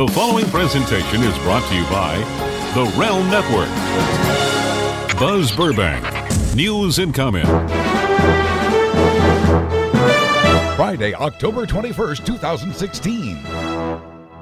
The following presentation is brought to you by The Realm Network. Buzz Burbank, news and comment. Friday, October 21st, 2016.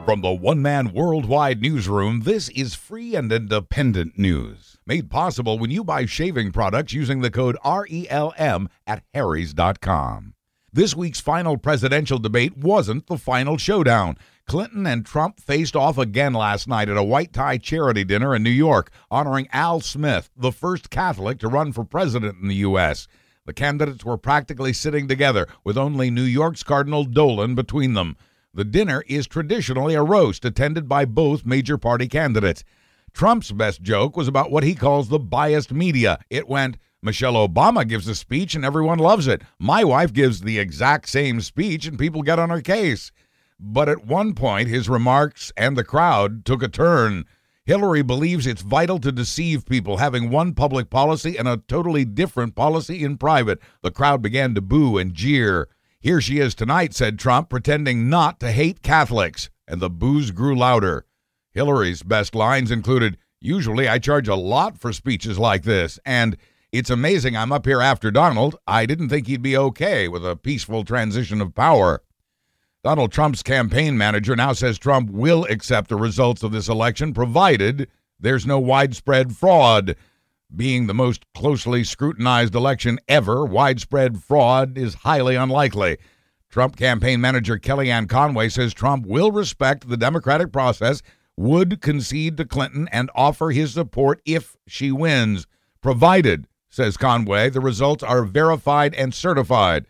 From the one man worldwide newsroom, this is free and independent news. Made possible when you buy shaving products using the code RELM at Harry's.com. This week's final presidential debate wasn't the final showdown. Clinton and Trump faced off again last night at a white tie charity dinner in New York, honoring Al Smith, the first Catholic to run for president in the U.S. The candidates were practically sitting together, with only New York's Cardinal Dolan between them. The dinner is traditionally a roast attended by both major party candidates. Trump's best joke was about what he calls the biased media. It went, Michelle Obama gives a speech and everyone loves it. My wife gives the exact same speech and people get on her case. But at one point, his remarks and the crowd took a turn. Hillary believes it's vital to deceive people, having one public policy and a totally different policy in private. The crowd began to boo and jeer. Here she is tonight, said Trump, pretending not to hate Catholics. And the boos grew louder. Hillary's best lines included Usually I charge a lot for speeches like this, and it's amazing I'm up here after Donald. I didn't think he'd be okay with a peaceful transition of power. Donald Trump's campaign manager now says Trump will accept the results of this election provided there's no widespread fraud. Being the most closely scrutinized election ever, widespread fraud is highly unlikely. Trump campaign manager Kellyanne Conway says Trump will respect the democratic process, would concede to Clinton, and offer his support if she wins, provided says Conway. The results are verified and certified.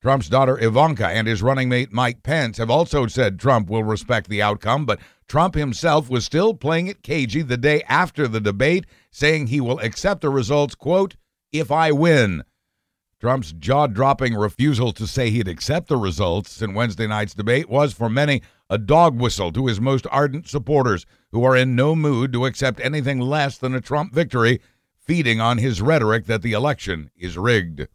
Trump's daughter Ivanka and his running mate Mike Pence have also said Trump will respect the outcome, but Trump himself was still playing it cagey the day after the debate, saying he will accept the results, quote, if I win. Trump's jaw dropping refusal to say he'd accept the results in Wednesday night's debate was, for many, a dog whistle to his most ardent supporters, who are in no mood to accept anything less than a Trump victory feeding on his rhetoric that the election is rigged.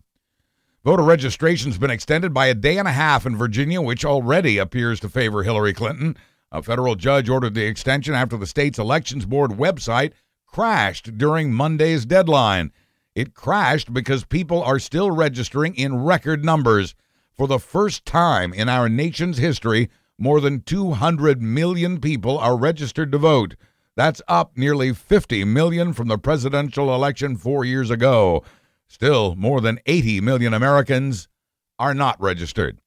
Voter registration's been extended by a day and a half in Virginia, which already appears to favor Hillary Clinton. A federal judge ordered the extension after the state's elections board website crashed during Monday's deadline. It crashed because people are still registering in record numbers. For the first time in our nation's history, more than 200 million people are registered to vote. That's up nearly 50 million from the presidential election 4 years ago. Still, more than 80 million Americans are not registered.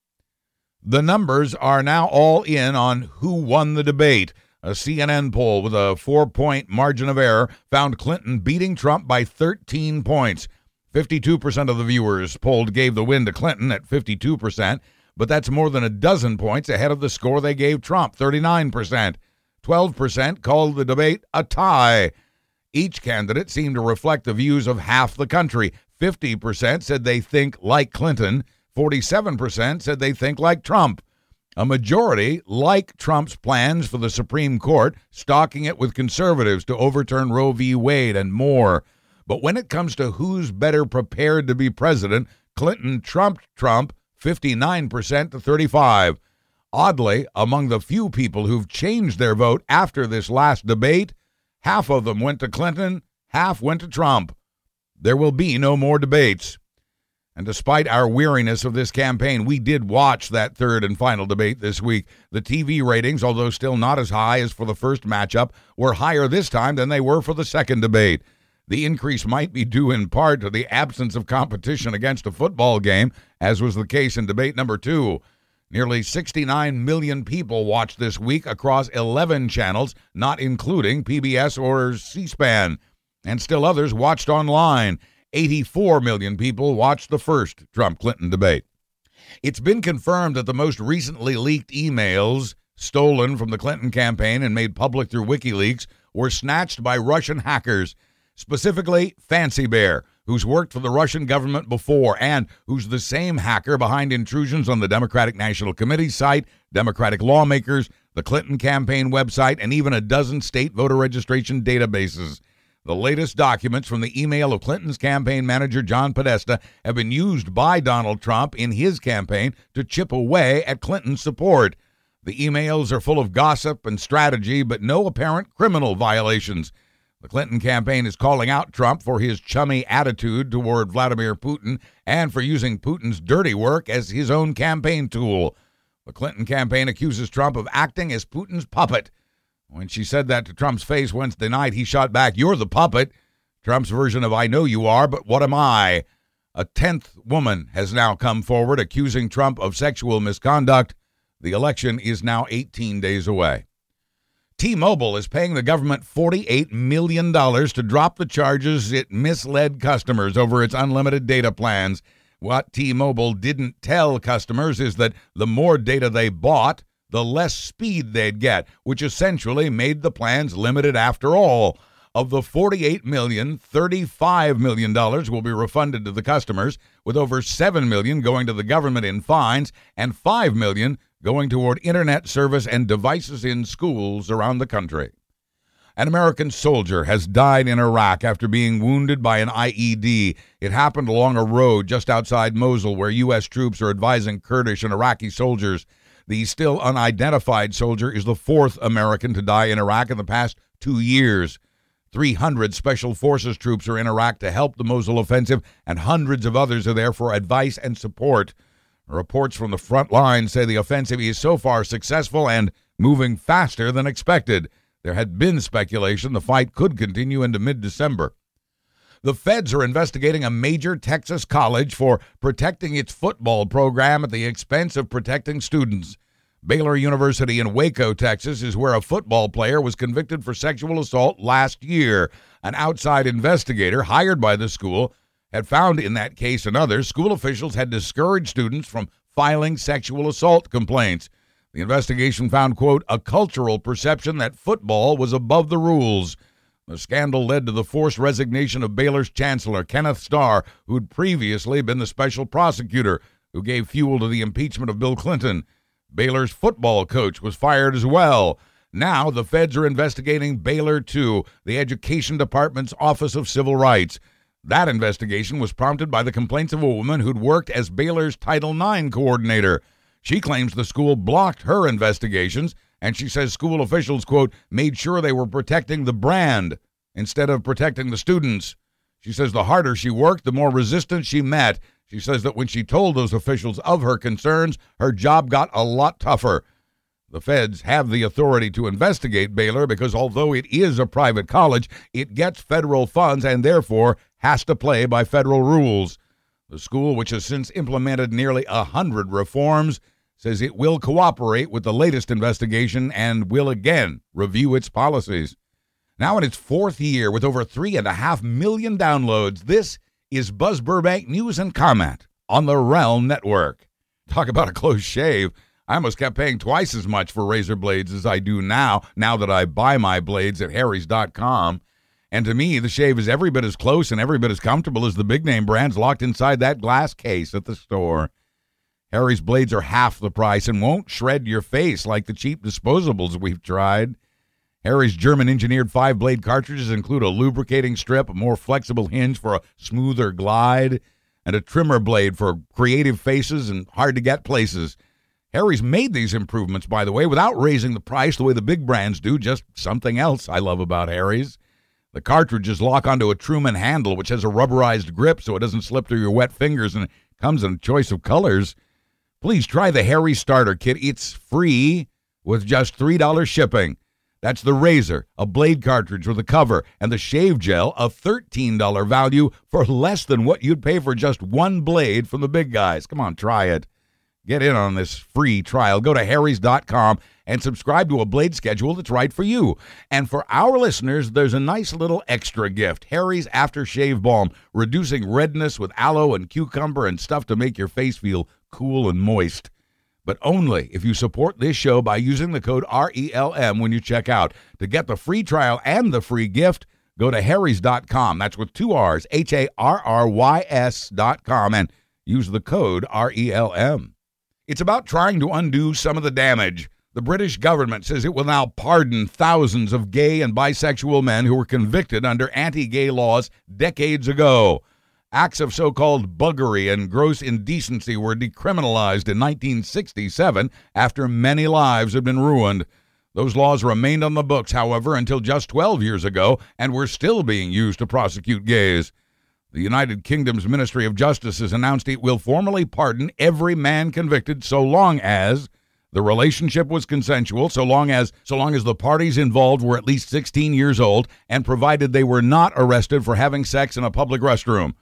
The numbers are now all in on who won the debate. A CNN poll with a four point margin of error found Clinton beating Trump by 13 points. 52% of the viewers polled gave the win to Clinton at 52%, but that's more than a dozen points ahead of the score they gave Trump, 39%. 12% called the debate a tie. Each candidate seemed to reflect the views of half the country. 50% said they think like Clinton, 47% said they think like Trump. A majority like Trump's plans for the Supreme Court, stocking it with conservatives to overturn Roe v. Wade and more. But when it comes to who's better prepared to be president, Clinton trumped Trump 59% to 35. Oddly, among the few people who've changed their vote after this last debate, half of them went to Clinton, half went to Trump. There will be no more debates. And despite our weariness of this campaign, we did watch that third and final debate this week. The TV ratings, although still not as high as for the first matchup, were higher this time than they were for the second debate. The increase might be due in part to the absence of competition against a football game, as was the case in debate number two. Nearly 69 million people watched this week across 11 channels, not including PBS or C SPAN. And still others watched online. 84 million people watched the first Trump Clinton debate. It's been confirmed that the most recently leaked emails, stolen from the Clinton campaign and made public through WikiLeaks, were snatched by Russian hackers, specifically Fancy Bear who's worked for the Russian government before and who's the same hacker behind intrusions on the Democratic National Committee site, Democratic lawmakers, the Clinton campaign website, and even a dozen state voter registration databases. The latest documents from the email of Clinton's campaign manager John Podesta have been used by Donald Trump in his campaign to chip away at Clinton's support. The emails are full of gossip and strategy, but no apparent criminal violations. The Clinton campaign is calling out Trump for his chummy attitude toward Vladimir Putin and for using Putin's dirty work as his own campaign tool. The Clinton campaign accuses Trump of acting as Putin's puppet. When she said that to Trump's face Wednesday night, he shot back, You're the puppet. Trump's version of I know you are, but what am I? A tenth woman has now come forward accusing Trump of sexual misconduct. The election is now 18 days away. T Mobile is paying the government $48 million to drop the charges it misled customers over its unlimited data plans. What T Mobile didn't tell customers is that the more data they bought, the less speed they'd get, which essentially made the plans limited after all. Of the $48 million, $35 million will be refunded to the customers, with over 7 million going to the government in fines and 5 million going toward internet service and devices in schools around the country. An American soldier has died in Iraq after being wounded by an IED. It happened along a road just outside Mosul where U.S. troops are advising Kurdish and Iraqi soldiers. The still unidentified soldier is the fourth American to die in Iraq in the past two years. 300 Special Forces troops are in Iraq to help the Mosul offensive, and hundreds of others are there for advice and support. Reports from the front line say the offensive is so far successful and moving faster than expected. There had been speculation the fight could continue into mid December. The feds are investigating a major Texas college for protecting its football program at the expense of protecting students. Baylor University in Waco, Texas, is where a football player was convicted for sexual assault last year. An outside investigator hired by the school had found in that case and others, school officials had discouraged students from filing sexual assault complaints. The investigation found, quote, a cultural perception that football was above the rules. The scandal led to the forced resignation of Baylor's chancellor, Kenneth Starr, who'd previously been the special prosecutor who gave fuel to the impeachment of Bill Clinton. Baylor's football coach was fired as well. Now the feds are investigating Baylor too, the Education Department's Office of Civil Rights. That investigation was prompted by the complaints of a woman who'd worked as Baylor's Title IX coordinator. She claims the school blocked her investigations, and she says school officials, quote, made sure they were protecting the brand instead of protecting the students. She says the harder she worked, the more resistance she met, she says that when she told those officials of her concerns, her job got a lot tougher. The feds have the authority to investigate Baylor because although it is a private college, it gets federal funds and therefore has to play by federal rules. The school, which has since implemented nearly a hundred reforms, says it will cooperate with the latest investigation and will again review its policies. Now in its fourth year with over three and a half million downloads, this is Buzz Burbank News and Comment on the Realm Network. Talk about a close shave. I almost kept paying twice as much for razor blades as I do now, now that I buy my blades at Harry's.com. And to me, the shave is every bit as close and every bit as comfortable as the big name brands locked inside that glass case at the store. Harry's blades are half the price and won't shred your face like the cheap disposables we've tried. Harry's German engineered five blade cartridges include a lubricating strip, a more flexible hinge for a smoother glide, and a trimmer blade for creative faces and hard to get places. Harry's made these improvements, by the way, without raising the price the way the big brands do, just something else I love about Harry's. The cartridges lock onto a Truman handle, which has a rubberized grip so it doesn't slip through your wet fingers and comes in a choice of colors. Please try the Harry Starter Kit. It's free with just $3 shipping. That's the razor, a blade cartridge with a cover, and the shave gel, a $13 value for less than what you'd pay for just one blade from the big guys. Come on, try it. Get in on this free trial. Go to harrys.com and subscribe to a blade schedule that's right for you. And for our listeners, there's a nice little extra gift Harry's Aftershave Balm, reducing redness with aloe and cucumber and stuff to make your face feel cool and moist but only if you support this show by using the code RELM when you check out. To get the free trial and the free gift, go to harrys.com. That's with two R's, H A R R Y S.com, and use the code RELM. It's about trying to undo some of the damage. The British government says it will now pardon thousands of gay and bisexual men who were convicted under anti gay laws decades ago. Acts of so called buggery and gross indecency were decriminalized in 1967 after many lives had been ruined. Those laws remained on the books, however, until just 12 years ago and were still being used to prosecute gays. The United Kingdom's Ministry of Justice has announced it will formally pardon every man convicted so long as the relationship was consensual, so long as so long as the parties involved were at least 16 years old and provided they were not arrested for having sex in a public restroom.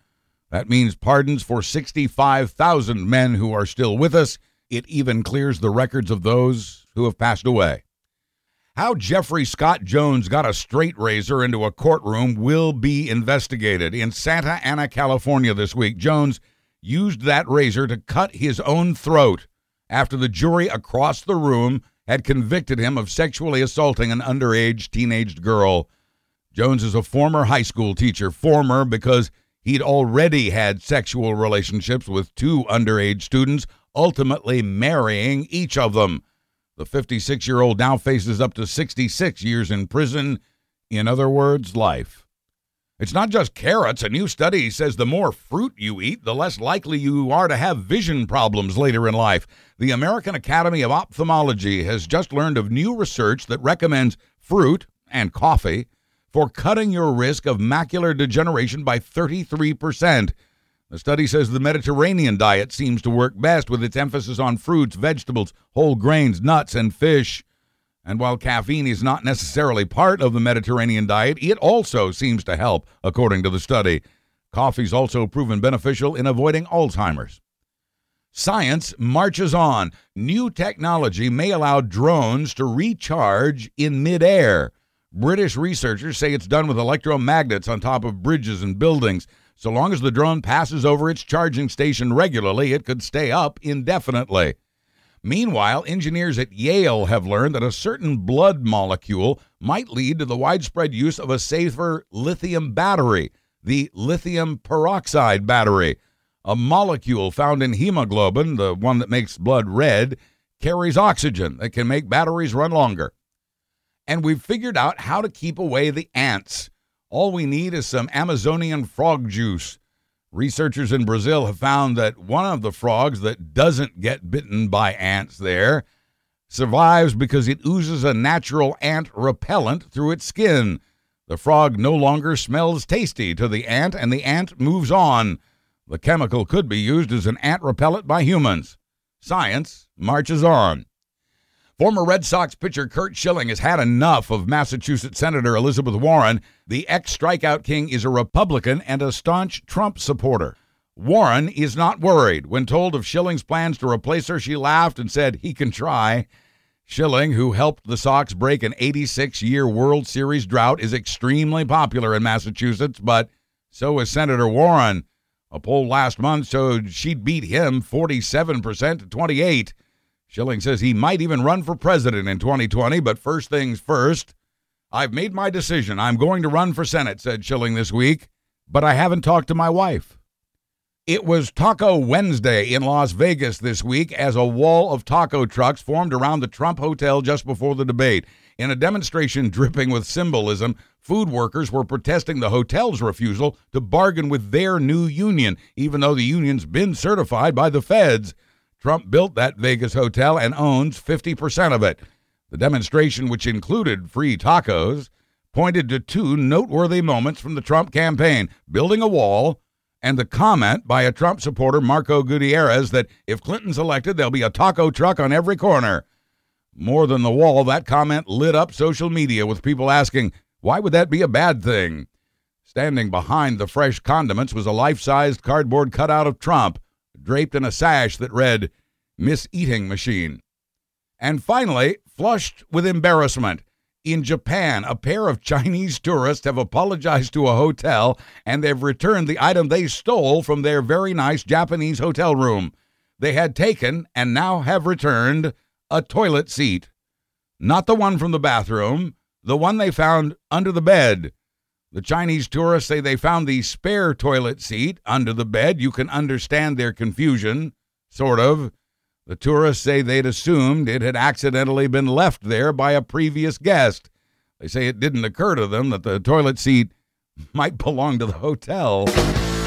That means pardons for 65,000 men who are still with us. It even clears the records of those who have passed away. How Jeffrey Scott Jones got a straight razor into a courtroom will be investigated. In Santa Ana, California this week, Jones used that razor to cut his own throat after the jury across the room had convicted him of sexually assaulting an underage teenaged girl. Jones is a former high school teacher, former because he'd already had sexual relationships with two underage students, ultimately marrying each of them. The 56 year old now faces up to 66 years in prison. In other words, life. It's not just carrots. A new study says the more fruit you eat, the less likely you are to have vision problems later in life. The American Academy of Ophthalmology has just learned of new research that recommends fruit and coffee for cutting your risk of macular degeneration by 33%. The study says the Mediterranean diet seems to work best with its emphasis on fruits, vegetables, whole grains, nuts, and fish. And while caffeine is not necessarily part of the Mediterranean diet, it also seems to help, according to the study. Coffee's also proven beneficial in avoiding Alzheimer's. Science marches on. New technology may allow drones to recharge in midair. British researchers say it's done with electromagnets on top of bridges and buildings. So long as the drone passes over its charging station regularly, it could stay up indefinitely. Meanwhile, engineers at Yale have learned that a certain blood molecule might lead to the widespread use of a safer lithium battery, the lithium peroxide battery. A molecule found in hemoglobin, the one that makes blood red, carries oxygen that can make batteries run longer. And we've figured out how to keep away the ants. All we need is some Amazonian frog juice. Researchers in Brazil have found that one of the frogs that doesn't get bitten by ants there survives because it oozes a natural ant repellent through its skin. The frog no longer smells tasty to the ant, and the ant moves on. The chemical could be used as an ant repellent by humans. Science marches on. Former Red Sox pitcher Curt Schilling has had enough of Massachusetts Senator Elizabeth Warren. The ex strikeout king is a Republican and a staunch Trump supporter. Warren is not worried. When told of Schilling's plans to replace her, she laughed and said he can try. Schilling, who helped the Sox break an 86 year World Series drought, is extremely popular in Massachusetts, but so is Senator Warren. A poll last month showed she'd beat him 47% to 28. Schilling says he might even run for president in 2020, but first things first. I've made my decision. I'm going to run for Senate, said Schilling this week, but I haven't talked to my wife. It was Taco Wednesday in Las Vegas this week as a wall of taco trucks formed around the Trump Hotel just before the debate. In a demonstration dripping with symbolism, food workers were protesting the hotel's refusal to bargain with their new union, even though the union's been certified by the feds. Trump built that Vegas hotel and owns 50% of it. The demonstration, which included free tacos, pointed to two noteworthy moments from the Trump campaign building a wall and the comment by a Trump supporter, Marco Gutierrez, that if Clinton's elected, there'll be a taco truck on every corner. More than the wall, that comment lit up social media with people asking, why would that be a bad thing? Standing behind the fresh condiments was a life sized cardboard cutout of Trump draped in a sash that read, Miss Eating Machine. And finally, flushed with embarrassment, in Japan, a pair of Chinese tourists have apologized to a hotel and they've returned the item they stole from their very nice Japanese hotel room. They had taken and now have returned a toilet seat. Not the one from the bathroom, the one they found under the bed. The Chinese tourists say they found the spare toilet seat under the bed. You can understand their confusion, sort of. The tourists say they'd assumed it had accidentally been left there by a previous guest. They say it didn't occur to them that the toilet seat might belong to the hotel.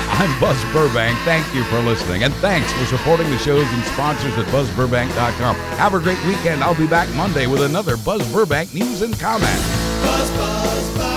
I'm Buzz Burbank. Thank you for listening. And thanks for supporting the shows and sponsors at buzzburbank.com. Have a great weekend. I'll be back Monday with another Buzz Burbank news and comment. Buzz, buzz, buzz.